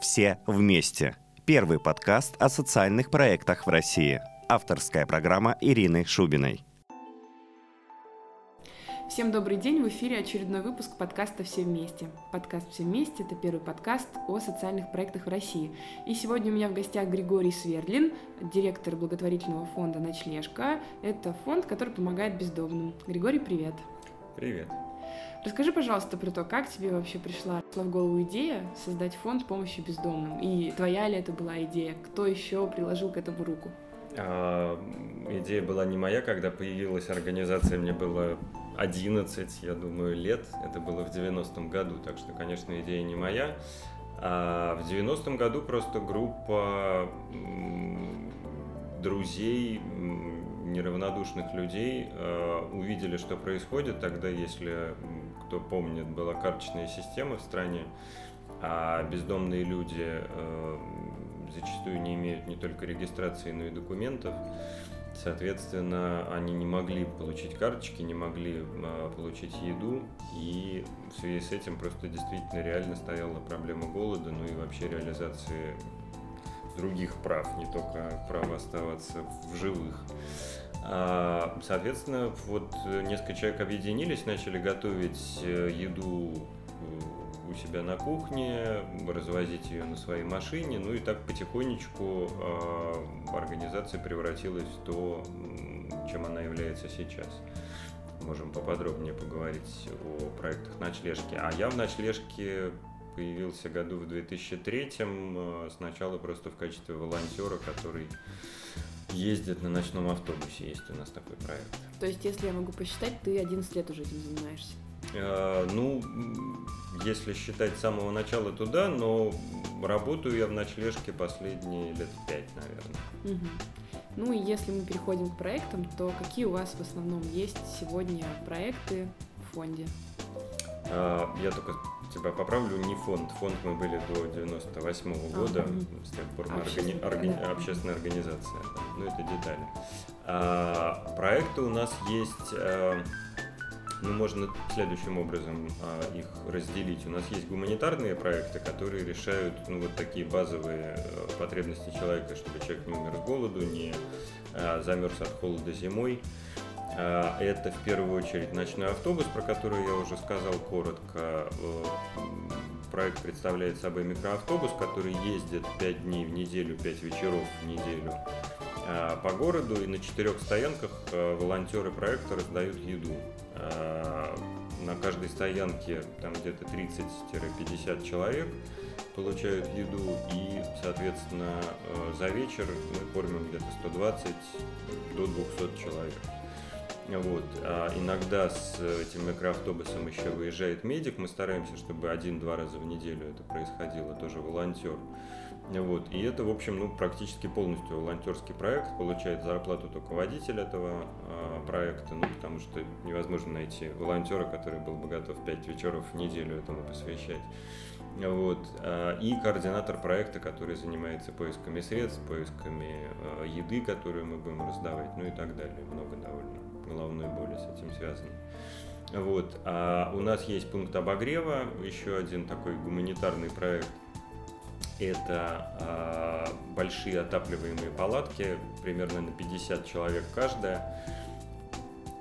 «Все вместе». Первый подкаст о социальных проектах в России. Авторская программа Ирины Шубиной. Всем добрый день, в эфире очередной выпуск подкаста «Все вместе». Подкаст «Все вместе» — это первый подкаст о социальных проектах в России. И сегодня у меня в гостях Григорий Свердлин, директор благотворительного фонда «Ночлежка». Это фонд, который помогает бездомным. Григорий, привет. Привет. Расскажи, пожалуйста, про то, как тебе вообще пришла в голову идея создать фонд помощи бездомным? И твоя ли это была идея? Кто еще приложил к этому руку? А, идея была не моя, когда появилась организация, мне было 11, я думаю, лет. Это было в 90-м году, так что, конечно, идея не моя. А в 90-м году просто группа друзей, неравнодушных людей э, увидели, что происходит. Тогда, если кто помнит, была карточная система в стране, а бездомные люди э, зачастую не имеют не только регистрации, но и документов. Соответственно, они не могли получить карточки, не могли э, получить еду, и в связи с этим просто действительно реально стояла проблема голода, ну и вообще реализации других прав, не только право оставаться в живых. А, соответственно, вот несколько человек объединились, начали готовить э, еду э, у себя на кухне, развозить ее на своей машине, ну и так потихонечку а, организация превратилась в то, чем она является сейчас. Можем поподробнее поговорить о проектах ночлежки. А я в ночлежке появился году в 2003-м, э, сначала просто в качестве волонтера, который ездит на ночном автобусе. Есть у нас такой проект. То есть, если я могу посчитать, ты 11 лет уже этим занимаешься? Э, ну, если считать с самого начала, то да, но работаю я в ночлежке последние лет пять, наверное. Угу. Ну и если мы переходим к проектам, то какие у вас в основном есть сегодня проекты в фонде? Э, я только тебя поправлю, не фонд. Фонд мы были до 98 -го года, а, с тех пор мы органи... Органи... Да. общественная организация. Ну, это детали. А, проекты у нас есть, а, ну, можно следующим образом а, их разделить. У нас есть гуманитарные проекты, которые решают, ну, вот такие базовые а, потребности человека, чтобы человек не умер с голоду, не а, замерз от холода зимой. А, это в первую очередь ночной автобус, про который я уже сказал коротко. Э, проект представляет собой микроавтобус, который ездит 5 дней в неделю, 5 вечеров в неделю а, по городу, и на четырех стоянках э, волонтеры проекта раздают еду. А, на каждой стоянке там где-то 30-50 человек получают еду, и, соответственно, э, за вечер мы кормим где-то 120 до 200 человек. Вот. А иногда с этим микроавтобусом еще выезжает медик. Мы стараемся, чтобы один-два раза в неделю это происходило, тоже волонтер. Вот. И это, в общем, ну, практически полностью волонтерский проект. Получает зарплату только водитель этого э, проекта, ну, потому что невозможно найти волонтера, который был бы готов 5 вечеров в неделю этому посвящать. Вот. И координатор проекта, который занимается поисками средств, поисками э, еды, которую мы будем раздавать, ну и так далее. Много довольно головной боли с этим связаны. Вот. А у нас есть пункт обогрева, еще один такой гуманитарный проект. Это а, большие отапливаемые палатки, примерно на 50 человек каждая.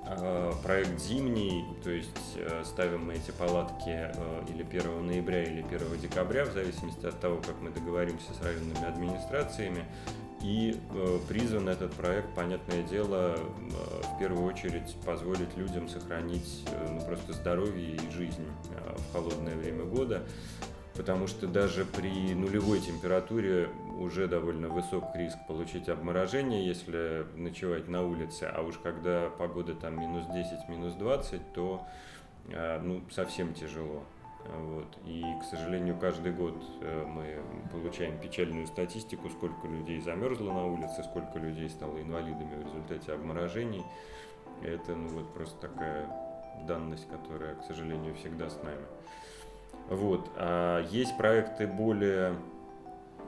А, проект зимний, то есть а, ставим мы эти палатки а, или 1 ноября, или 1 декабря, в зависимости от того, как мы договоримся с районными администрациями. И э, призван этот проект, понятное дело, э, в первую очередь позволить людям сохранить э, ну, просто здоровье и жизнь в холодное время года, потому что даже при нулевой температуре уже довольно высок риск получить обморожение, если ночевать на улице, а уж когда погода там минус 10, минус 20, то ну, совсем тяжело. Вот. И, к сожалению, каждый год э, мы получаем печальную статистику, сколько людей замерзло на улице, сколько людей стало инвалидами в результате обморожений. Это ну, вот просто такая данность, которая, к сожалению, всегда с нами. Вот. А есть проекты более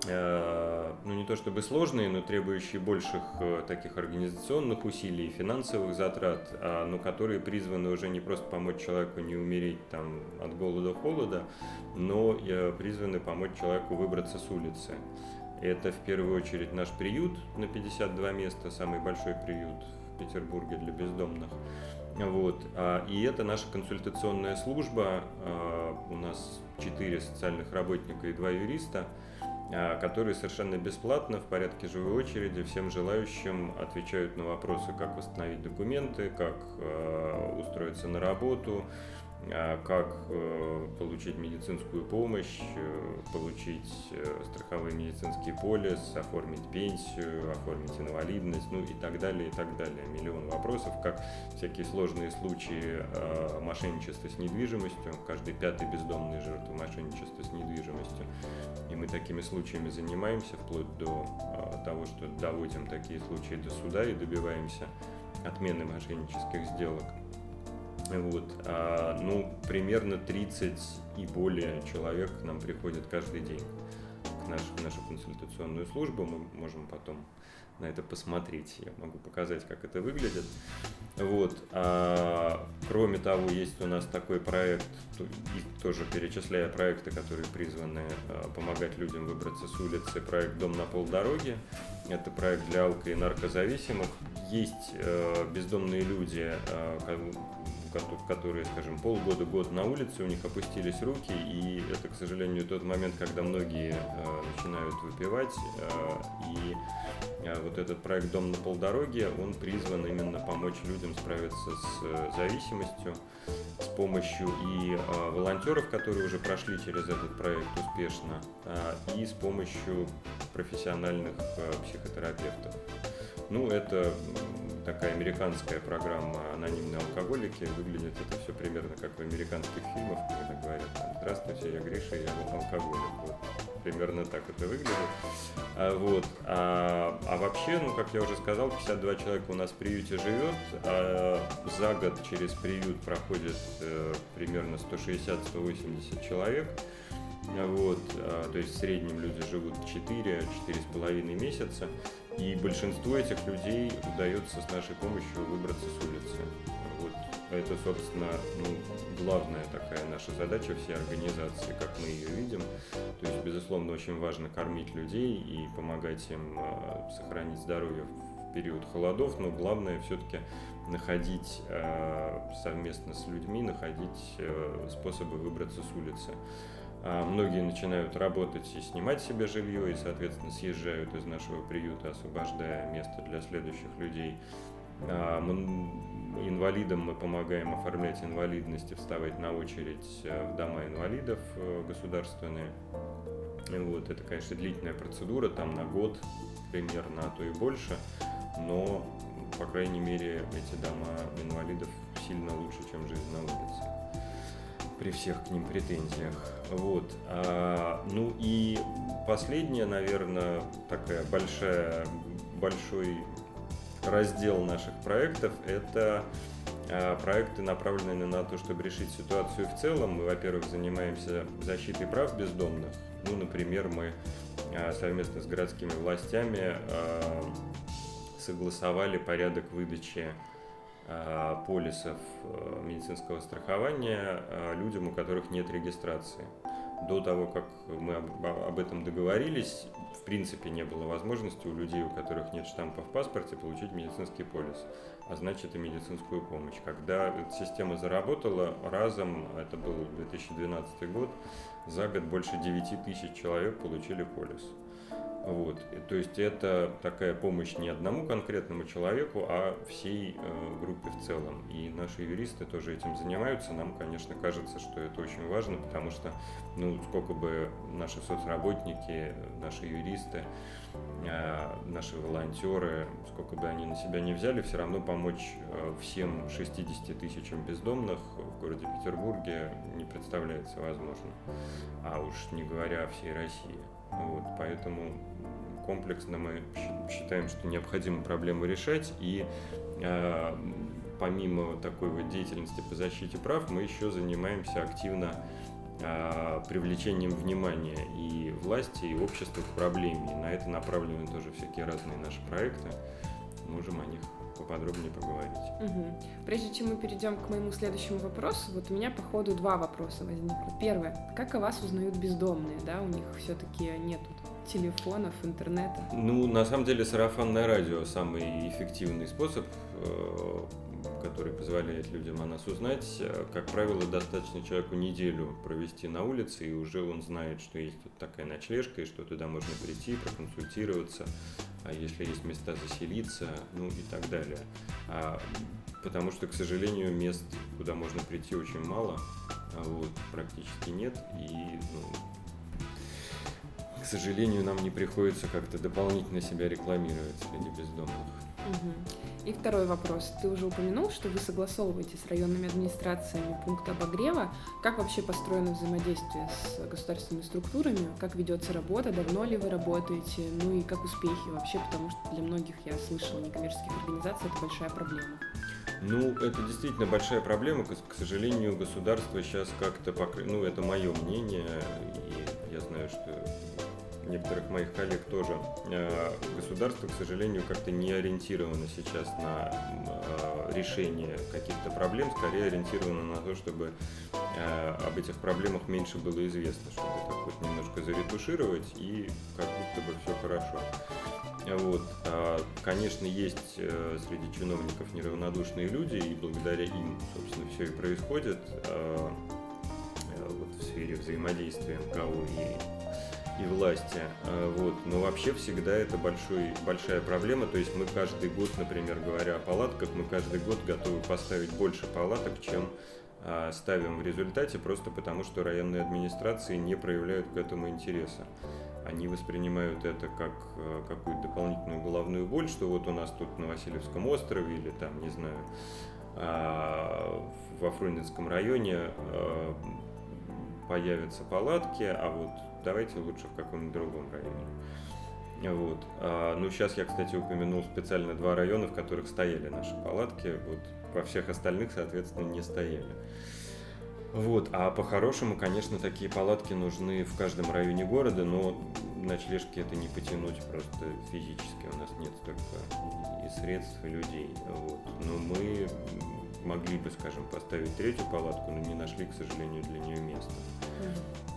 ну не то чтобы сложные, но требующие больших э, таких организационных усилий и финансовых затрат, а, но которые призваны уже не просто помочь человеку не умереть там от голода холода, но э, призваны помочь человеку выбраться с улицы. Это в первую очередь наш приют на 52 места, самый большой приют в Петербурге для бездомных. Вот. А, и это наша консультационная служба. А, у нас четыре социальных работника и два юриста – которые совершенно бесплатно в порядке живой очереди всем желающим отвечают на вопросы, как восстановить документы, как э, устроиться на работу, а, как э, получить медицинскую помощь, э, получить э, страховой медицинский полис, оформить пенсию, оформить инвалидность, ну и так далее, и так далее. Миллион вопросов, как всякие сложные случаи мошенничества с недвижимостью, каждый пятый бездомный жертва мошенничества с недвижимостью. И мы такими случаями занимаемся, вплоть до того, что доводим такие случаи до суда и добиваемся отмены мошеннических сделок. Вот. А, ну, примерно 30 и более человек к нам приходят каждый день к наш, в нашу консультационную службу. Мы можем потом на это посмотреть. Я могу показать, как это выглядит. Вот. А, кроме того, есть у нас такой проект, и тоже перечисляя проекты, которые призваны а, помогать людям выбраться с улицы, проект «Дом на полдороги». Это проект для алко- и наркозависимых. Есть э, бездомные люди, э, которые, скажем, полгода, год на улице, у них опустились руки, и это, к сожалению, тот момент, когда многие э, начинают выпивать, э, и э, вот этот проект «Дом на полдороге», он призван именно помочь людям справиться с зависимостью с помощью и волонтеров, которые уже прошли через этот проект успешно, и с помощью профессиональных психотерапевтов. Ну, это такая американская программа «Анонимные алкоголики». Выглядит это все примерно как в американских фильмах, когда говорят там, «Здравствуйте, я Гриша, я алкоголик». Вот. Примерно так это выглядит. А, вот. А, а вообще, ну, как я уже сказал, 52 человека у нас в приюте живет. А за год через приют проходит э, примерно 160-180 человек. Вот, а, то есть в среднем люди живут 4-4,5 месяца. И большинству этих людей удается с нашей помощью выбраться с улицы. Вот это, собственно, ну, главная такая наша задача всей организации, как мы ее видим. То есть, безусловно, очень важно кормить людей и помогать им э, сохранить здоровье в период холодов, но главное все-таки находить э, совместно с людьми, находить э, способы выбраться с улицы. А многие начинают работать и снимать себе жилье, и, соответственно, съезжают из нашего приюта, освобождая место для следующих людей. А, инвалидам мы помогаем оформлять инвалидность и вставать на очередь э, в дома инвалидов э, государственные. Вот, это, конечно, длительная процедура, там на год примерно, а то и больше, но, по крайней мере, эти дома инвалидов сильно лучше, чем жизнь на улице при всех к ним претензиях. Вот. А, ну и последняя, наверное, такая большая, большой раздел наших проектов – это а, проекты, направленные на то, чтобы решить ситуацию в целом. Мы, во-первых, занимаемся защитой прав бездомных. Ну, например, мы а, совместно с городскими властями а, согласовали порядок выдачи полисов э, медицинского страхования э, людям, у которых нет регистрации. До того, как мы об этом договорились, в принципе не было возможности у людей, у которых нет штампа в паспорте, получить медицинский полис, а значит и медицинскую помощь. Когда система заработала, разом, это был 2012 год, за год больше 9 тысяч человек получили полис. Вот. То есть это такая помощь не одному конкретному человеку, а всей э, группе в целом. И наши юристы тоже этим занимаются. Нам, конечно, кажется, что это очень важно, потому что, ну, сколько бы наши соцработники, наши юристы, э, наши волонтеры, сколько бы они на себя не взяли, все равно помочь э, всем 60 тысячам бездомных в городе Петербурге не представляется возможным. А уж не говоря о всей России. Вот, поэтому комплексно мы считаем, что необходимо проблему решать. И э, помимо такой вот деятельности по защите прав, мы еще занимаемся активно а, привлечением внимания и власти, и общества к проблеме. И на это направлены тоже всякие разные наши проекты. Можем о них поподробнее поговорить. Угу. Прежде чем мы перейдем к моему следующему вопросу, вот у меня по ходу два вопроса возникло. Первое, как о вас узнают бездомные, да, у них все-таки нет телефонов, интернета? Ну, на самом деле, сарафанное радио самый эффективный способ э, который позволяет людям о нас узнать. Э, как правило, достаточно человеку неделю провести на улице, и уже он знает, что есть тут такая ночлежка, и что туда можно прийти, проконсультироваться, а если есть места заселиться, ну и так далее. А, потому что, к сожалению, мест, куда можно прийти, очень мало, а вот, практически нет, и ну, к сожалению, нам не приходится как-то дополнительно себя рекламировать среди бездомных. Угу. И второй вопрос. Ты уже упомянул, что вы согласовываете с районными администрациями пункта обогрева. Как вообще построено взаимодействие с государственными структурами? Как ведется работа? Давно ли вы работаете? Ну и как успехи вообще? Потому что для многих, я слышала, некоммерческих организаций это большая проблема. Ну, это действительно большая проблема. К сожалению, государство сейчас как-то покры... Ну, это мое мнение, и я знаю, что некоторых моих коллег тоже, э, государство, к сожалению, как-то не ориентировано сейчас на э, решение каких-то проблем, скорее ориентировано на то, чтобы э, об этих проблемах меньше было известно, чтобы так вот немножко заретушировать и как будто бы все хорошо. Вот. Конечно, есть среди чиновников неравнодушные люди, и благодаря им, собственно, все и происходит вот, в сфере взаимодействия МКУ и и власти. А, вот. Но вообще всегда это большой, большая проблема. То есть мы каждый год, например, говоря о палатках, мы каждый год готовы поставить больше палаток, чем а, ставим в результате, просто потому что районные администрации не проявляют к этому интереса. Они воспринимают это как а, какую-то дополнительную головную боль, что вот у нас тут на Васильевском острове или там, не знаю, во Фрунзенском районе появятся палатки, а вот давайте лучше в каком-нибудь другом районе. Вот. А, ну, сейчас я, кстати, упомянул специально два района, в которых стояли наши палатки. Вот во всех остальных, соответственно, не стояли. Вот. А по-хорошему, конечно, такие палатки нужны в каждом районе города, но ночлежки это не потянуть просто физически. У нас нет столько и средств, и людей. Вот. Но мы могли бы, скажем, поставить третью палатку, но не нашли, к сожалению, для нее места.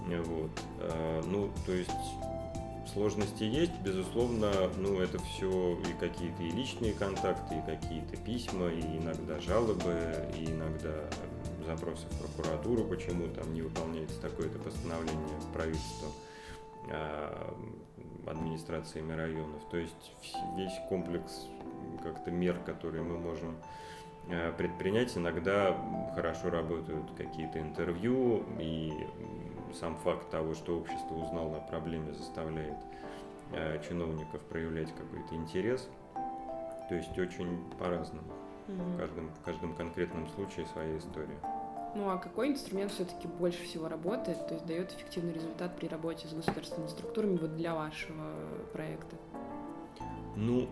Вот. А, ну, то есть сложности есть, безусловно, ну, это все и какие-то и личные контакты, и какие-то письма, и иногда жалобы, и иногда запросы в прокуратуру, почему там не выполняется такое-то постановление правительства а, администрациями районов. То есть весь комплекс как-то мер, которые мы можем предпринять, иногда хорошо работают какие-то интервью, и сам факт того, что общество узнало о проблеме, заставляет э, чиновников проявлять какой-то интерес. То есть очень по-разному. Угу. В, каждом, в каждом конкретном случае своя история. Ну а какой инструмент все-таки больше всего работает, то есть дает эффективный результат при работе с государственными структурами вот для вашего проекта? Ну,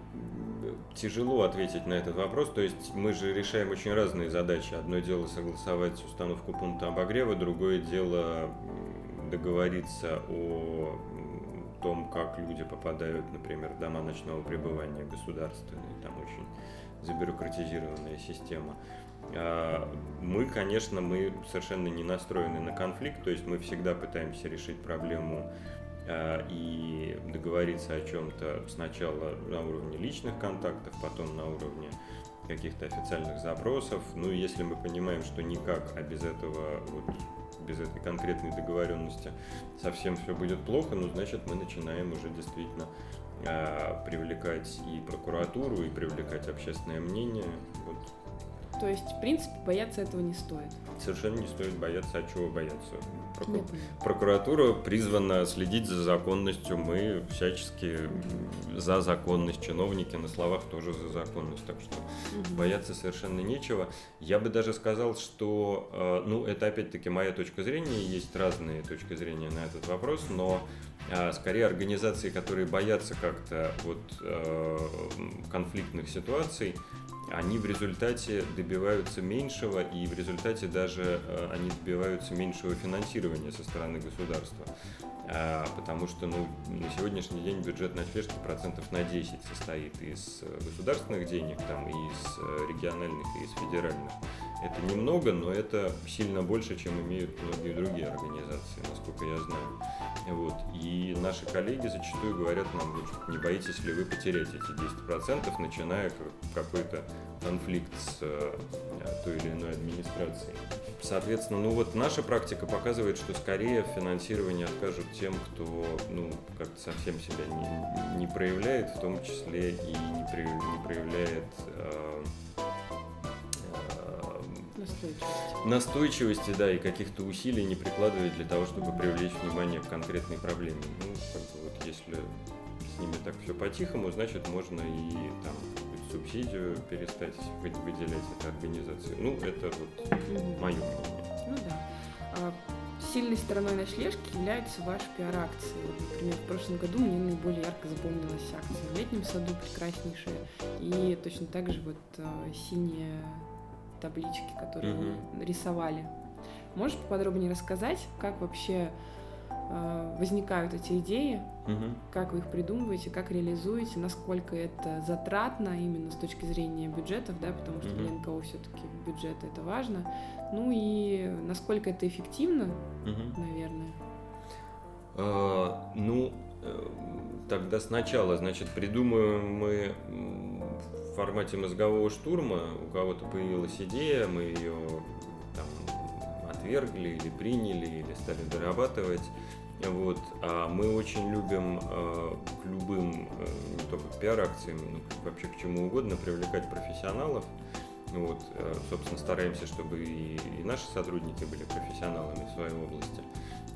тяжело ответить на этот вопрос. То есть мы же решаем очень разные задачи. Одно дело согласовать установку пункта обогрева, другое дело договориться о том, как люди попадают, например, в дома ночного пребывания государственные. Там очень забюрократизированная система. А, мы, конечно, мы совершенно не настроены на конфликт, то есть мы всегда пытаемся решить проблему и договориться о чем-то сначала на уровне личных контактов, потом на уровне каких-то официальных запросов. Ну, если мы понимаем, что никак, а без этого, вот, без этой конкретной договоренности совсем все будет плохо, ну, значит, мы начинаем уже действительно э, привлекать и прокуратуру, и привлекать общественное мнение. Вот то есть, в принципе, бояться этого не стоит. Совершенно не стоит бояться, а чего бояться? Проку... Прокуратура призвана следить за законностью, мы всячески за законность, чиновники на словах тоже за законность, так что угу. бояться совершенно нечего. Я бы даже сказал, что, э, ну, это опять-таки моя точка зрения, есть разные точки зрения на этот вопрос, но э, скорее организации, которые боятся как-то вот э, конфликтных ситуаций, они в результате добиваются меньшего, и в результате даже э, они добиваются меньшего финансирования со стороны государства. А, потому что ну, на сегодняшний день бюджет ночлежки процентов на 10 состоит из э, государственных денег, там, и из э, региональных, и из федеральных. Это немного, но это сильно больше, чем имеют многие другие организации, насколько я знаю. Вот. И наши коллеги зачастую говорят нам, не боитесь ли вы потерять эти 10%, начиная какой-то конфликт с э, той или иной администрацией. Соответственно, ну вот наша практика показывает, что скорее финансирование откажут тем, кто ну, как-то совсем себя не, не проявляет, в том числе и не, при, не проявляет э, Настойчивости. Настойчивости, да, и каких-то усилий не прикладывать для того, чтобы привлечь внимание к конкретной проблеме. Ну, как бы вот если с ними так все по-тихому, значит, можно и там субсидию перестать выделять этой организации. Ну, это вот угу. мое мнение. Ну да. А, сильной стороной ночлежки являются ваши пиар-акции. Например, в прошлом году мне наиболее ярко запомнилась акция в летнем саду прекраснейшая. И точно так же вот а, синие таблички, которые угу. рисовали. Можешь поподробнее рассказать, как вообще э, возникают эти идеи, угу. как вы их придумываете, как реализуете, насколько это затратно именно с точки зрения бюджетов, да, потому что угу. для НКО все-таки бюджеты это важно. Ну и насколько это эффективно, угу. наверное. А, ну, э, тогда сначала, значит, придумаем мы в формате мозгового штурма, у кого-то появилась идея, мы ее там отвергли или приняли, или стали дорабатывать. Вот. А мы очень любим э, к любым, э, не только к пиар-акциям, но вообще к чему угодно, привлекать профессионалов. Вот, э, собственно, стараемся, чтобы и, и наши сотрудники были профессионалами в своей области.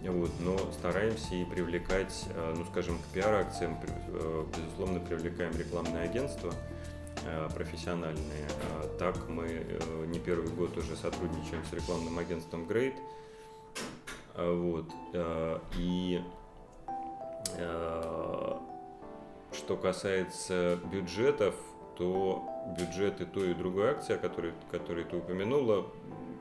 Вот, но стараемся и привлекать, э, ну, скажем, к пиар-акциям, э, безусловно, привлекаем рекламное агентство, Э, профессиональные. А так мы не первый год уже сотрудничаем с рекламным агентством Great. А вот. И что касается бюджетов, то бюджеты той и другой акции, которые, которые ты упомянула,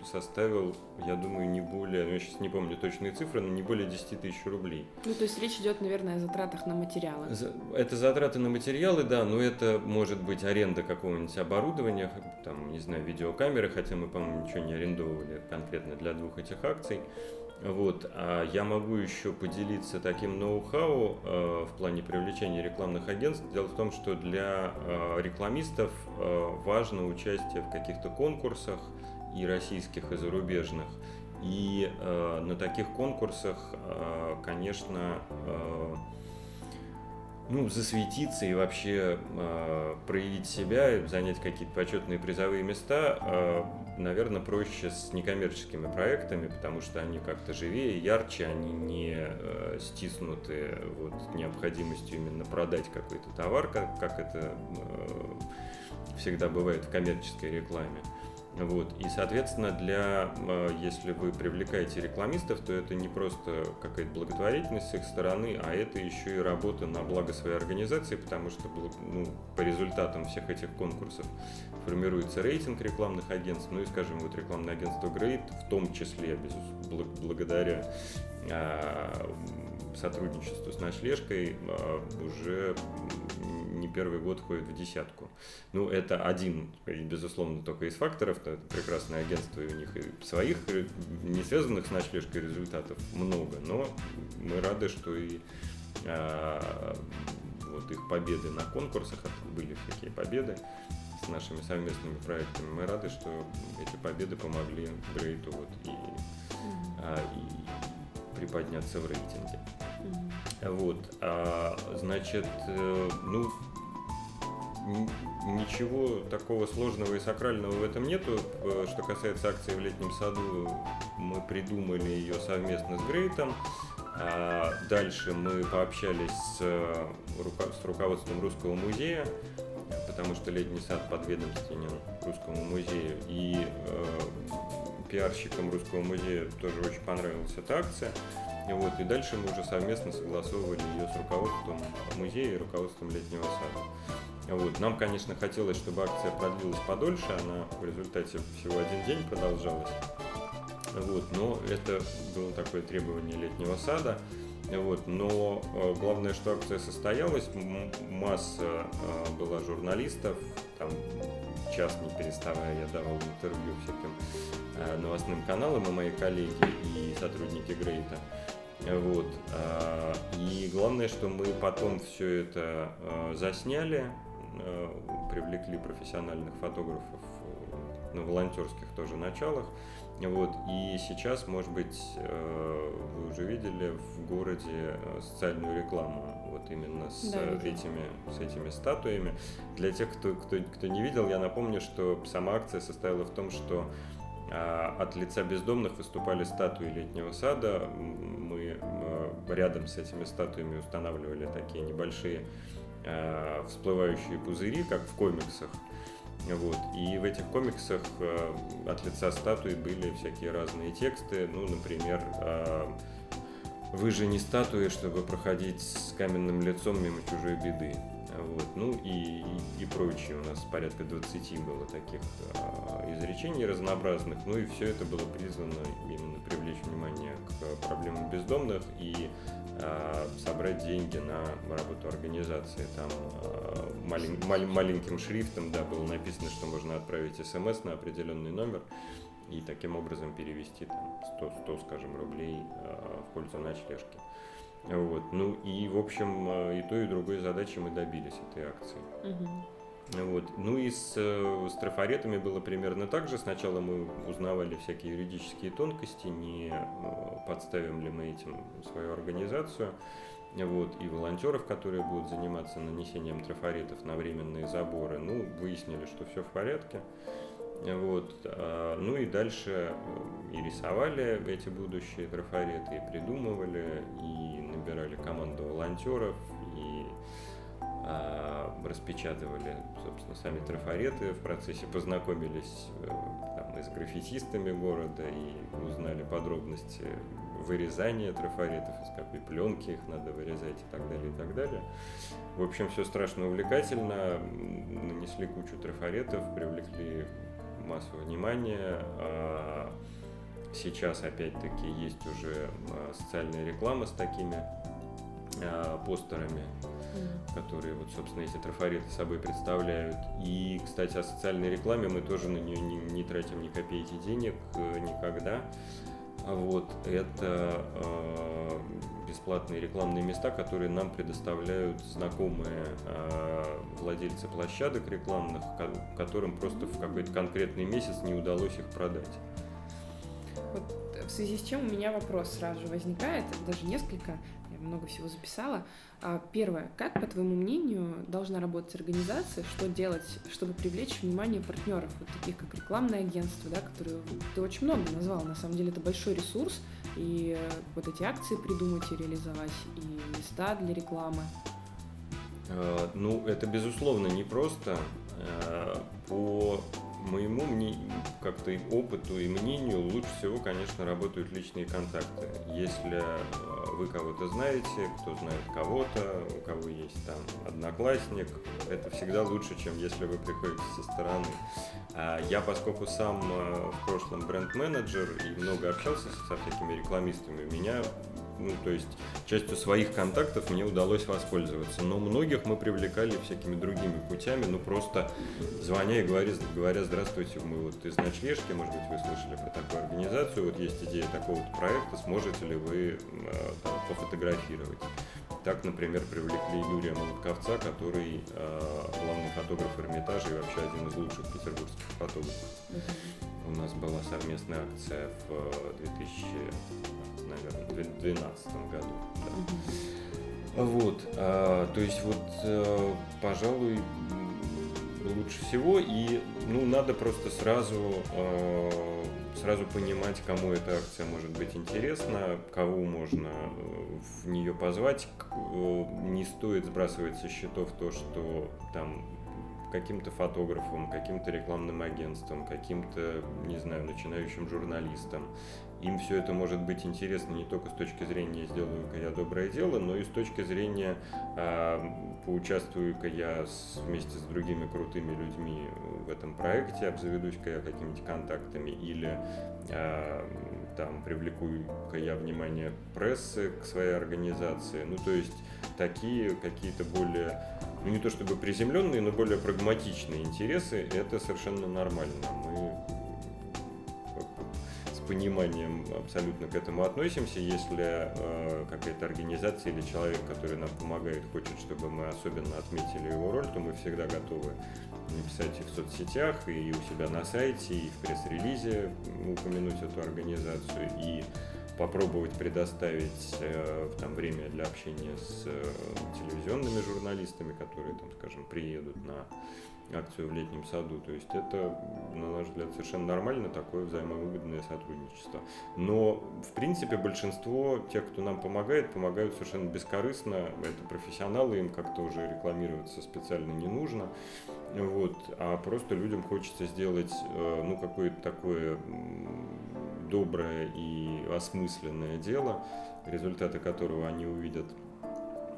составил, я думаю, не более, ну, я сейчас не помню точные цифры, но не более 10 тысяч рублей. Ну, то есть речь идет, наверное, о затратах на материалы. Это затраты на материалы, да, но это может быть аренда какого-нибудь оборудования, там, не знаю, видеокамеры, хотя мы, по-моему, ничего не арендовали конкретно для двух этих акций. Вот. А я могу еще поделиться таким ноу-хау э, в плане привлечения рекламных агентств. Дело в том, что для э, рекламистов э, важно участие в каких-то конкурсах, и российских, и зарубежных. И э, на таких конкурсах, э, конечно, э, ну, засветиться и вообще э, проявить себя, занять какие-то почетные призовые места, э, наверное, проще с некоммерческими проектами, потому что они как-то живее, ярче, они не э, стиснуты вот, необходимостью именно продать какой-то товар, как, как это э, всегда бывает в коммерческой рекламе. Вот. И, соответственно, для, э, если вы привлекаете рекламистов, то это не просто какая-то благотворительность с их стороны, а это еще и работа на благо своей организации, потому что ну, по результатам всех этих конкурсов формируется рейтинг рекламных агентств, ну и, скажем, вот рекламное агентство Great, в том числе, благодаря а, сотрудничеству с ночлежкой а, уже не первый год ходит в десятку. Ну, это один, безусловно, только из факторов. Это прекрасное агентство, и у них и своих, не связанных с ночлежкой результатов много. Но мы рады, что и а, вот их победы на конкурсах, были такие победы с нашими совместными проектами. Мы рады, что эти победы помогли Грейту вот и, а, и приподняться в рейтинге. Вот, а, значит, э, ну, ничего такого сложного и сакрального в этом нету. Э, что касается акции в летнем саду, мы придумали ее совместно с Грейтом. А дальше мы пообщались с, с руководством Русского музея, потому что летний сад подведомственен Русскому музею. И э, пиарщикам Русского музея тоже очень понравилась эта акция. Вот, и дальше мы уже совместно согласовывали ее с руководством музея и руководством летнего сада. Вот. Нам, конечно, хотелось, чтобы акция продлилась подольше, она в результате всего один день продолжалась. Вот. Но это было такое требование летнего сада. Вот. Но э, главное, что акция состоялась, масса э, была журналистов, там час не переставая я давал интервью всяким э, новостным каналам и мои коллеги и сотрудники Грейта. Вот. И главное, что мы потом все это засняли, привлекли профессиональных фотографов на волонтерских тоже началах. Вот. И сейчас, может быть, э, вы уже видели в городе э, социальную рекламу вот именно с, да, этими, с этими статуями. Для тех, кто, кто, кто не видел, я напомню, что сама акция состояла в том, что а, от лица бездомных выступали статуи летнего сада. Мы э, рядом с этими статуями устанавливали такие небольшие всплывающие пузыри, как в комиксах. Вот. И в этих комиксах от лица статуи были всякие разные тексты. Ну, например, «Вы же не статуи, чтобы проходить с каменным лицом мимо чужой беды». Вот. Ну и, и, и прочие. У нас порядка 20 было таких э, изречений разнообразных. Ну и все это было призвано именно привлечь внимание к проблемам бездомных и Э, собрать деньги на работу организации. Там э, малень, мал, маленьким шрифтом да, было написано, что можно отправить смс на определенный номер и таким образом перевести там, 100, 100 скажем, рублей э, в пользу ночлежки. Вот. Ну и, в общем, и той, и другой задачи мы добились этой акции. Угу. Вот. Ну и с, э, с трафаретами было примерно так же. Сначала мы узнавали всякие юридические тонкости, не э, подставим ли мы этим свою организацию. Вот, и волонтеров, которые будут заниматься нанесением трафаретов на временные заборы. Ну, выяснили, что все в порядке. Вот. А, ну и дальше э, и рисовали эти будущие трафареты, и придумывали, и набирали команду волонтеров, и а, распечатывали, собственно, сами трафареты, в процессе познакомились э, там, и с граффитистами города и узнали подробности вырезания трафаретов, из какой пленки их надо вырезать и так далее, и так далее. В общем, все страшно увлекательно, нанесли кучу трафаретов, привлекли массу внимания. А сейчас, опять-таки, есть уже а, социальная реклама с такими постерами которые вот, собственно, эти трафареты собой представляют. И, кстати, о социальной рекламе мы тоже на нее не, не тратим ни копейки денег э, никогда. Вот, это э, бесплатные рекламные места, которые нам предоставляют знакомые э, владельцы площадок рекламных, которым просто в какой-то конкретный месяц не удалось их продать. Вот в связи с чем у меня вопрос сразу же возникает, даже несколько много всего записала. А, первое. Как, по твоему мнению, должна работать организация? Что делать, чтобы привлечь внимание партнеров, вот таких как рекламное агентство, да, которые ты очень много назвал. На самом деле это большой ресурс. И вот эти акции придумать и реализовать, и места для рекламы. А, ну, это, безусловно, не просто. А, по моему как-то опыту и мнению лучше всего, конечно, работают личные контакты. Если э, вы кого-то знаете, кто знает кого-то, у кого есть там одноклассник, это всегда лучше, чем если вы приходите со стороны. А я, поскольку сам э, в прошлом бренд-менеджер и много общался со всякими рекламистами, меня ну, то есть частью своих контактов мне удалось воспользоваться. Но многих мы привлекали всякими другими путями, ну просто звоня и говоря, говоря здравствуйте, мы вот из ночлежки, может быть, вы слышали про такую организацию, вот есть идея такого-то проекта, сможете ли вы э, там, пофотографировать. Так, например, привлекли Юрия Молотковца, который э, главный фотограф Эрмитажа и вообще один из лучших петербургских фотографов. У нас была совместная акция в 2000 наверное, в 2012 году. Да. Вот, а, то есть вот, а, пожалуй, лучше всего, и ну, надо просто сразу, а, сразу понимать, кому эта акция может быть интересна, кого можно э, в нее позвать. Э, не стоит сбрасывать со счетов то, что там каким-то фотографом, каким-то рекламным агентством, каким-то, не знаю, начинающим журналистом им все это может быть интересно не только с точки зрения сделаю-ка я доброе дело, но и с точки зрения э, поучаствую-ка я с, вместе с другими крутыми людьми в этом проекте, обзаведусь-ка я какими-то контактами или э, там привлеку-ка я внимание прессы к своей организации. Ну, то есть такие какие-то более, ну не то чтобы приземленные, но более прагматичные интересы, это совершенно нормально. Мы с пониманием абсолютно к этому относимся. Если э, какая-то организация или человек, который нам помогает, хочет, чтобы мы особенно отметили его роль, то мы всегда готовы написать и в соцсетях, и у себя на сайте, и в пресс-релизе упомянуть эту организацию, и попробовать предоставить э, там, время для общения с э, телевизионными журналистами, которые, там, скажем, приедут на акцию в летнем саду. То есть это, на наш взгляд, совершенно нормально такое взаимовыгодное сотрудничество. Но, в принципе, большинство тех, кто нам помогает, помогают совершенно бескорыстно. Это профессионалы, им как-то уже рекламироваться специально не нужно. Вот, а просто людям хочется сделать э, ну, какое-то такое доброе и осмысленное дело, результаты которого они увидят.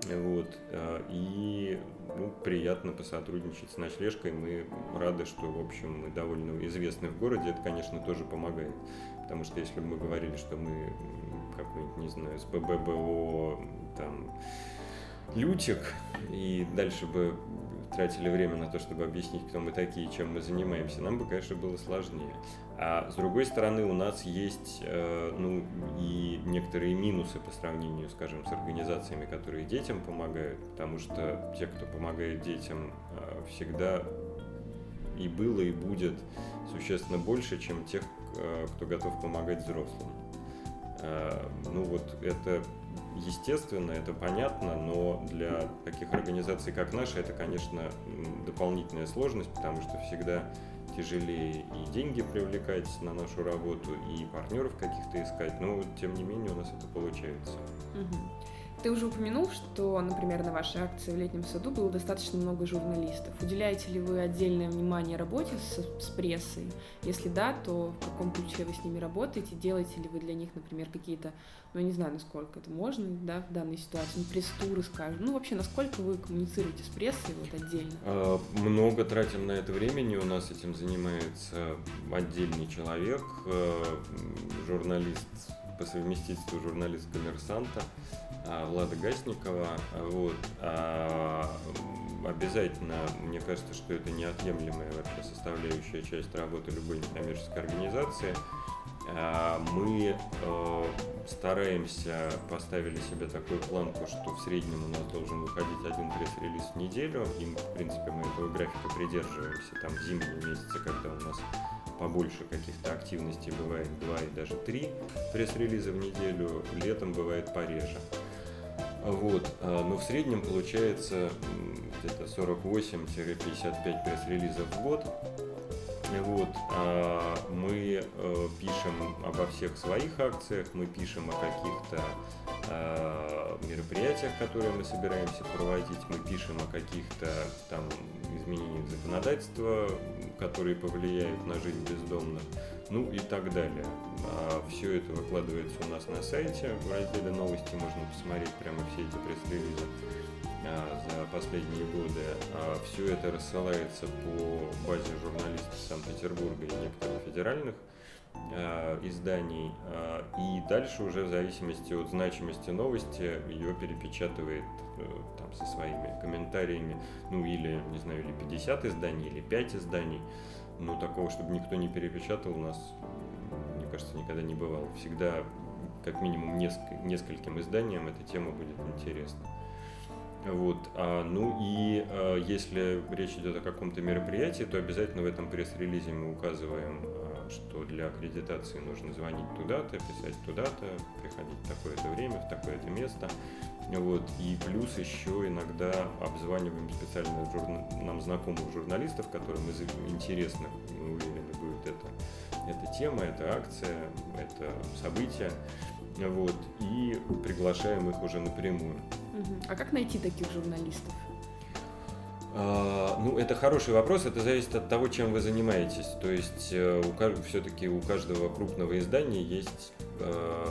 Вот. Э, и ну, приятно посотрудничать с ночлежкой. Мы рады, что, в общем, мы довольно известны в городе. Это, конечно, тоже помогает. Потому что если бы мы говорили, что мы какой-нибудь, не знаю, с БББО, там, Лютик, и дальше бы тратили время на то, чтобы объяснить, кто мы такие, чем мы занимаемся, нам бы, конечно, было сложнее. А с другой стороны, у нас есть э, ну, и некоторые минусы по сравнению, скажем, с организациями, которые детям помогают, потому что те, кто помогает детям, э, всегда и было, и будет существенно больше, чем тех, э, кто готов помогать взрослым. Э, ну вот это естественно, это понятно, но для таких организаций, как наша, это, конечно, дополнительная сложность, потому что всегда тяжелее и деньги привлекать на нашу работу, и партнеров каких-то искать, но тем не менее у нас это получается. Угу. Ты уже упомянул, что, например, на вашей акции в летнем саду было достаточно много журналистов. Уделяете ли вы отдельное внимание работе с, с прессой? Если да, то в каком ключе вы с ними работаете? Делаете ли вы для них, например, какие-то, ну, я не знаю, насколько это можно, да, в данной ситуации, ну, пресс-туры, скажем. Ну, вообще, насколько вы коммуницируете с прессой вот отдельно? А, много тратим на это времени. У нас этим занимается отдельный человек, э, журналист по совместительству журналист коммерсанта а, Влада Гасникова. Вот. А, обязательно, мне кажется, что это неотъемлемая вообще составляющая часть работы любой некоммерческой организации. А, мы э, стараемся, поставили себе такую планку, что в среднем у нас должен выходить один пресс-релиз в неделю, и, в принципе, мы этого графика придерживаемся. Там зимние месяцы, когда у нас побольше каких-то активностей бывает два и даже три пресс-релиза в неделю, летом бывает пореже. Вот. А, но в среднем получается где-то 48-55 пресс-релизов в год. Вот. А мы э, пишем обо всех своих акциях, мы пишем о каких-то э, мероприятиях, которые мы собираемся проводить, мы пишем о каких-то там изменениях законодательства, которые повлияют на жизнь бездомных, ну и так далее. А все это выкладывается у нас на сайте, в разделе новости можно посмотреть прямо все эти пресс-релизы а, за последние годы. А все это рассылается по базе журналистов Санкт-Петербурга и некоторых федеральных изданий. А, и дальше уже в зависимости от значимости новости ее перепечатывает э, там со своими комментариями, ну или, не знаю, или 50 изданий, или 5 изданий. Но такого, чтобы никто не перепечатал, у нас, мне кажется, никогда не бывало. Всегда как минимум несколько, нескольким изданиям эта тема будет интересна. Вот, а, ну и а, если речь идет о каком-то мероприятии, то обязательно в этом пресс-релизе мы указываем, что для аккредитации нужно звонить туда-то, писать туда-то, приходить в такое-то время, в такое-то место. Вот, и плюс еще иногда обзваниваем специально нам знакомых журналистов, которым из интересных, мы уверены, будет это, эта тема, эта акция, это событие. Вот, и приглашаем их уже напрямую. А как найти таких журналистов? А, ну, это хороший вопрос, это зависит от того, чем вы занимаетесь. То есть э, все-таки у каждого крупного издания есть э,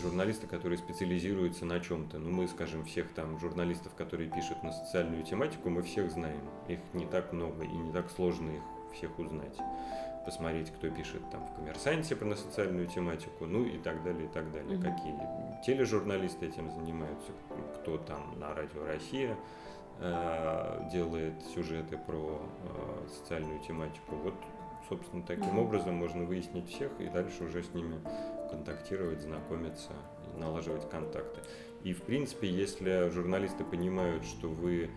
журналисты, которые специализируются на чем-то. Ну, мы, скажем, всех там журналистов, которые пишут на социальную тематику, мы всех знаем. Их не так много и не так сложно их всех узнать. Посмотреть, кто пишет там в коммерсанте на социальную тематику, ну и так далее, и так далее. Mm-hmm. Какие тележурналисты этим занимаются, кто там на Радио Россия делает сюжеты про э, социальную тематику. Вот, собственно, таким mm-hmm. образом можно выяснить всех и дальше уже с ними контактировать, знакомиться, налаживать контакты. И, в принципе, если журналисты понимают, что вы э,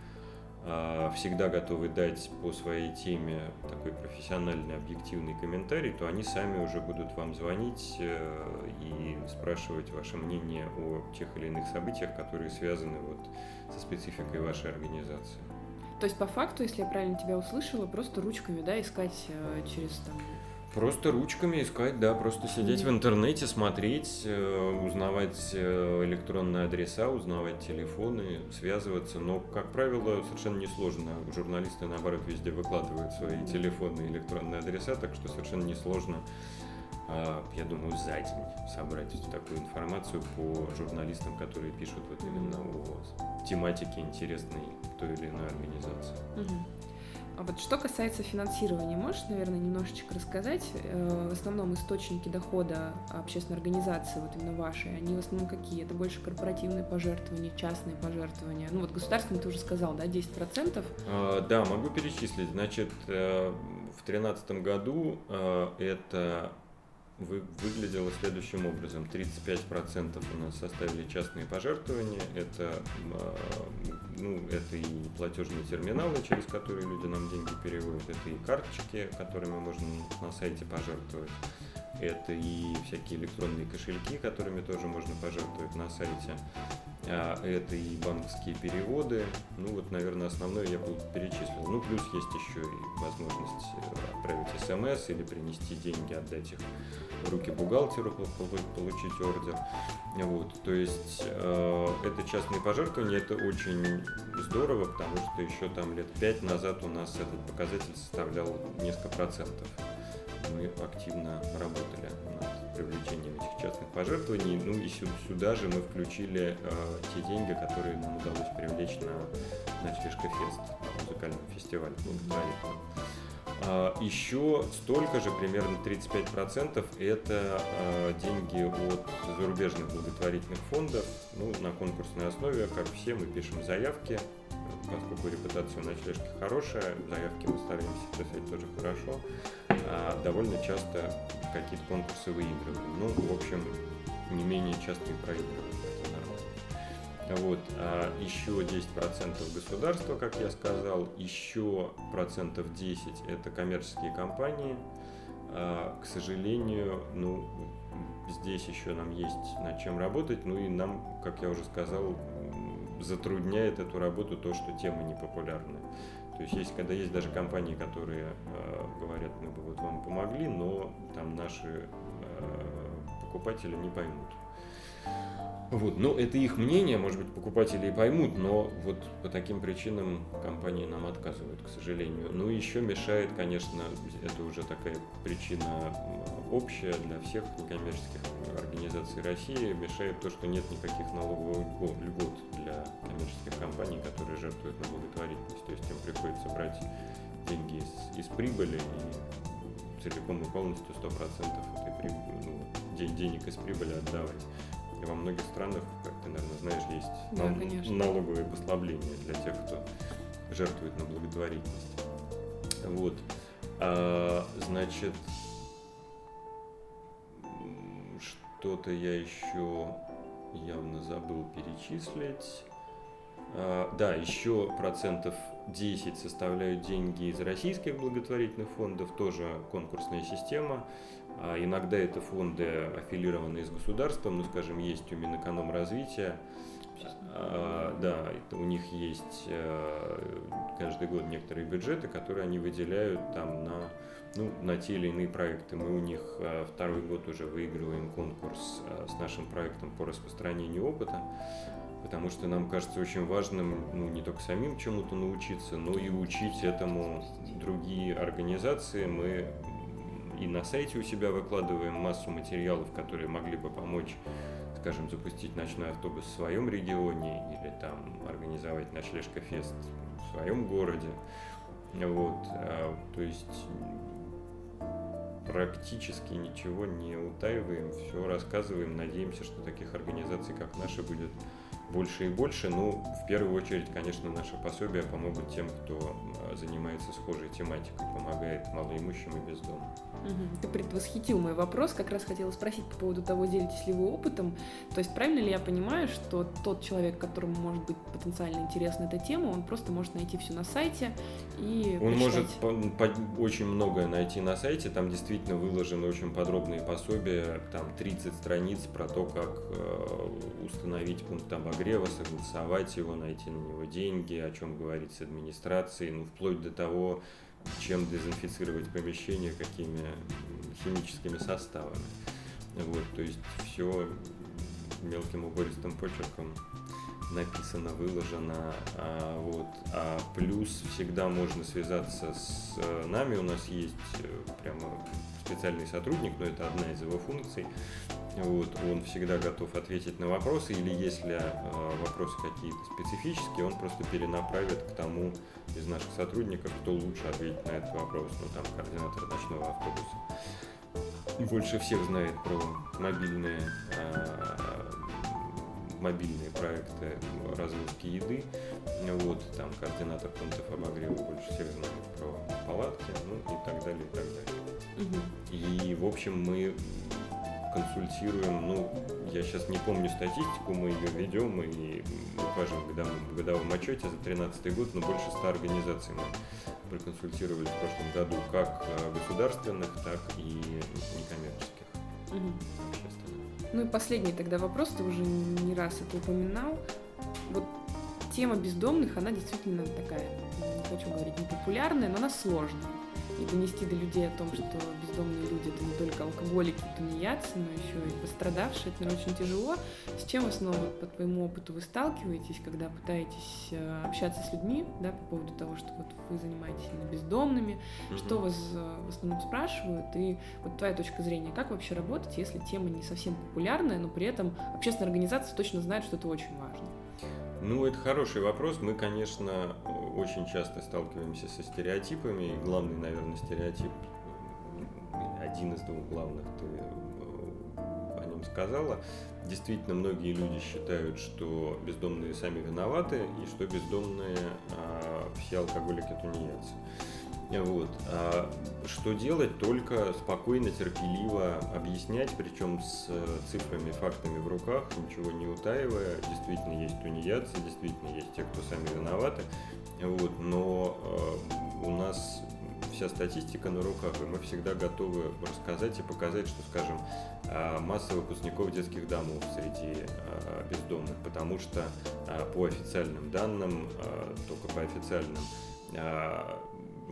всегда готовы дать по своей теме такой профессиональный, объективный комментарий, то они сами уже будут вам звонить э, и спрашивать ваше мнение о тех или иных событиях, которые связаны вот со спецификой вашей организации. То есть, по факту, если я правильно тебя услышала, просто ручками, да, искать э, через там, Просто ручками искать, да, просто сидеть в интернете, смотреть, э, узнавать э, электронные адреса, узнавать телефоны, связываться. Но, как правило, совершенно несложно. Журналисты, наоборот, везде выкладывают свои телефоны и электронные адреса, так что совершенно несложно, а, я думаю, за день собрать такую информацию по журналистам, которые пишут вот именно о тематике интересной той или иной организации. А вот что касается финансирования, можешь, наверное, немножечко рассказать? Э, в основном источники дохода общественной организации, вот именно ваши, они в основном какие? Это больше корпоративные пожертвования, частные пожертвования? Ну вот государственные ты уже сказал, да, 10%? А, да, могу перечислить. Значит, э, в 2013 году э, это вы, выглядело следующим образом. 35% у нас составили частные пожертвования. Это, а, ну, это и платежные терминалы, через которые люди нам деньги переводят. Это и карточки, которыми можно на сайте пожертвовать. Это и всякие электронные кошельки, которыми тоже можно пожертвовать на сайте. А, это и банковские переводы. Ну вот, наверное, основное я бы перечислил. Ну, плюс есть еще и возможность э, отправить смс или принести деньги, отдать их в руки бухгалтеру, получить ордер. Вот, то есть э, это частные пожертвования, это очень здорово, потому что еще там лет пять назад у нас этот показатель составлял несколько процентов мы активно работали над привлечением этих частных пожертвований. Ну и сюда же мы включили э, те деньги, которые нам удалось привлечь на Ночлежка Фест, музыкальном фестивале благотворительном. А, еще столько же, примерно 35%, это а, деньги от зарубежных благотворительных фондов. Ну, на конкурсной основе, как все, мы пишем заявки, поскольку репутация у ночлежки хорошая, заявки мы стараемся писать тоже хорошо, а довольно часто какие-то конкурсы выигрываем. Ну, в общем, не менее часто и проигрываем. Вот, а еще 10% государства, как я сказал, еще процентов 10 это коммерческие компании. А, к сожалению, ну, здесь еще нам есть над чем работать, ну и нам, как я уже сказал, затрудняет эту работу то, что темы непопулярны. То есть, есть когда есть даже компании, которые э, говорят, мы бы вот вам помогли, но там наши э, покупатели не поймут. Вот, ну, это их мнение, может быть, покупатели и поймут, но вот по таким причинам компании нам отказывают, к сожалению. Ну, еще мешает, конечно, это уже такая причина общая для всех некоммерческих организаций России, мешает то, что нет никаких налоговых льгот для коммерческих компаний, которые жертвуют на благотворительность. То есть им приходится брать деньги из, из прибыли и целиком и полностью 100% этой прибыли, ну, денег из прибыли отдавать. И во многих странах, как ты, наверное, знаешь, есть да, нал- налоговые послабления для тех, кто жертвует на благотворительность. Вот. А, значит, что-то я еще явно забыл перечислить. А, да, еще процентов 10 составляют деньги из российских благотворительных фондов, тоже конкурсная система. А иногда это фонды, аффилированные с государством, ну, скажем, есть у Минэкономразвития, а, да, у них есть э, каждый год некоторые бюджеты, которые они выделяют там на, ну, на те или иные проекты. Мы у них э, второй год уже выигрываем конкурс э, с нашим проектом по распространению опыта. Потому что нам кажется очень важным ну, не только самим чему-то научиться, но и учить этому другие организации. Мы и на сайте у себя выкладываем массу материалов, которые могли бы помочь скажем, запустить ночной автобус в своем регионе или там организовать ночлежка фест в своем городе. Вот, а, то есть практически ничего не утаиваем, все рассказываем, надеемся, что таких организаций, как наши, будет больше и больше. Ну, в первую очередь, конечно, наши пособия помогут тем, кто а, занимается схожей тематикой, помогает малоимущим и бездомным. Ты предвосхитил мой вопрос, как раз хотела спросить по поводу того, делитесь ли вы опытом. То есть правильно ли я понимаю, что тот человек, которому может быть потенциально интересна эта тема, он просто может найти все на сайте и Он может по, по, очень многое найти на сайте, там действительно выложены очень подробные пособия, там 30 страниц про то, как э, установить пункт обогрева, согласовать его, найти на него деньги, о чем говорить с администрацией, ну вплоть до того, чем дезинфицировать помещение, какими химическими составами. Вот, то есть все мелким убористым почерком написано, выложено. А, вот. а плюс всегда можно связаться с э, нами. У нас есть э, прямо специальный сотрудник, но это одна из его функций. Вот, он всегда готов ответить на вопросы, или если э, вопросы какие-то специфические, он просто перенаправит к тому из наших сотрудников, кто лучше ответит на этот вопрос, ну там координатор ночного автобуса. Больше всех знает про мобильные, э, мобильные проекты развозки еды. Вот, там координатор пунктов обогрева больше всех знает про палатки, ну и так далее, и так далее. Угу. И, в общем, мы консультируем, ну, я сейчас не помню статистику, мы ее ведем и укажем в годовом, в годовом отчете за 2013 год, но больше 100 организаций мы проконсультировали в прошлом году, как э, государственных, так и некоммерческих. Угу. Ну и последний тогда вопрос, ты уже не раз это упоминал. Вот тема бездомных, она действительно такая, не хочу говорить непопулярная, но она сложная и донести до людей о том, что бездомные люди это не только алкоголики, тунеядцы, но еще и пострадавшие, это наверное, очень тяжело. С чем в основном по твоему опыту вы сталкиваетесь, когда пытаетесь э, общаться с людьми, да, по поводу того, что вот вы занимаетесь именно бездомными, mm-hmm. что вас э, в основном спрашивают, и вот твоя точка зрения, как вообще работать, если тема не совсем популярная, но при этом общественная организация точно знает, что это очень важно? Ну, это хороший вопрос. Мы, конечно, очень часто сталкиваемся со стереотипами. И главный, наверное, стереотип, один из двух главных, ты э, о нем сказала. Действительно, многие люди считают, что бездомные сами виноваты и что бездомные а, все алкоголики тунеядцы. Вот. А что делать? Только спокойно, терпеливо объяснять, причем с э, цифрами, фактами в руках, ничего не утаивая. Действительно есть тунеядцы, действительно есть те, кто сами виноваты. Вот. Но э, у нас вся статистика на руках, и мы всегда готовы рассказать и показать, что, скажем, э, масса выпускников детских домов среди э, бездомных, потому что э, по официальным данным, только по официальным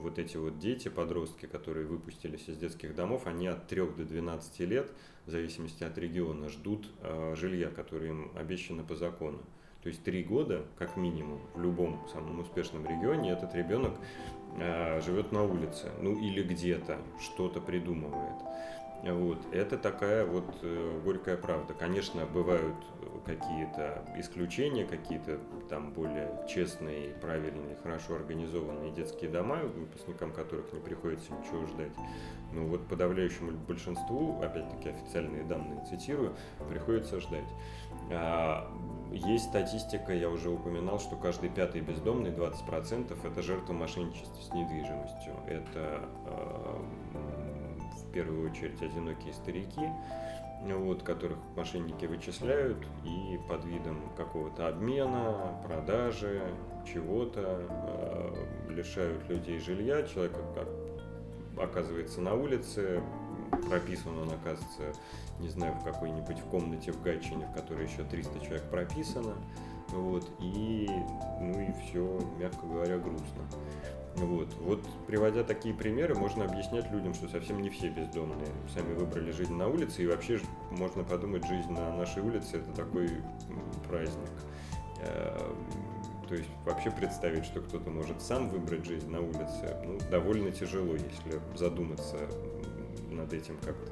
вот эти вот дети, подростки, которые выпустились из детских домов, они от 3 до 12 лет, в зависимости от региона, ждут э, жилья, которое им обещано по закону. То есть три года, как минимум, в любом самом успешном регионе этот ребенок э, живет на улице, ну или где-то что-то придумывает. Вот. Это такая вот э, горькая правда. Конечно, бывают какие-то исключения, какие-то там более честные, правильные, хорошо организованные детские дома, выпускникам которых не приходится ничего ждать. Но вот подавляющему большинству, опять-таки официальные данные цитирую, приходится ждать. А, есть статистика, я уже упоминал, что каждый пятый бездомный, 20%, это жертва мошенничества с недвижимостью. Это а, первую очередь одинокие старики, вот, которых мошенники вычисляют и под видом какого-то обмена, продажи, чего-то э, лишают людей жилья. Человек оказывается на улице, прописан он оказывается, не знаю, в какой-нибудь в комнате в Гатчине, в которой еще 300 человек прописано. Вот, и, ну и все, мягко говоря, грустно. Вот. вот приводя такие примеры, можно объяснять людям, что совсем не все бездомные сами выбрали жизнь на улице, и вообще можно подумать, жизнь на нашей улице это такой праздник. То есть вообще представить, что кто-то может сам выбрать жизнь на улице, ну, довольно тяжело, если задуматься над этим как-то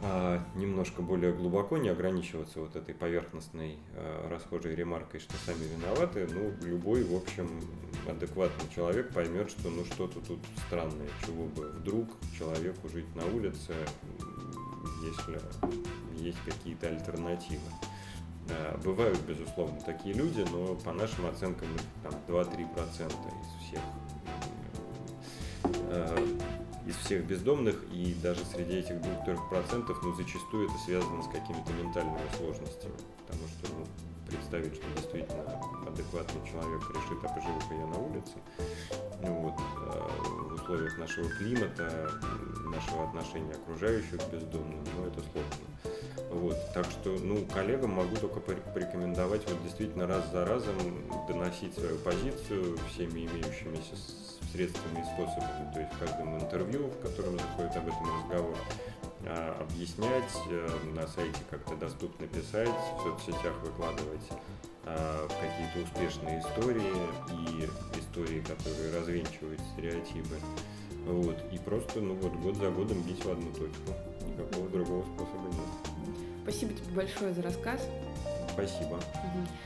а, немножко более глубоко, не ограничиваться вот этой поверхностной а, расхожей ремаркой, что сами виноваты, ну, любой, в общем, адекватный человек поймет, что ну что-то тут странное, чего бы вдруг человеку жить на улице, если есть какие-то альтернативы. А, бывают, безусловно, такие люди, но по нашим оценкам там 2-3% из всех из всех бездомных, и даже среди этих 2-3%, ну, зачастую это связано с какими-то ментальными сложностями, потому что, ну, представить, что действительно адекватный человек решит, а поживу-ка я на улице, ну, вот, э, в условиях нашего климата, нашего отношения окружающих к бездомным, ну, это сложно. Вот, так что, ну, коллегам могу только порекомендовать вот действительно раз за разом доносить свою позицию всеми имеющимися средствами и способами, то есть в каждом интервью, в котором заходит об этом разговор, а, объяснять, э, на сайте как-то доступно писать, в соцсетях выкладывать а, какие-то успешные истории и истории, которые развенчивают стереотипы. Вот. И просто ну, вот, год за годом бить в одну точку. Никакого другого способа нет. Спасибо тебе большое за рассказ. Спасибо.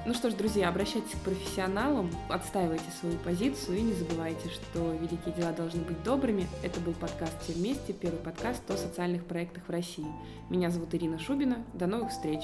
Ну что ж, друзья, обращайтесь к профессионалам, отстаивайте свою позицию и не забывайте, что великие дела должны быть добрыми. Это был подкаст «Все вместе», первый подкаст о социальных проектах в России. Меня зовут Ирина Шубина. До новых встреч!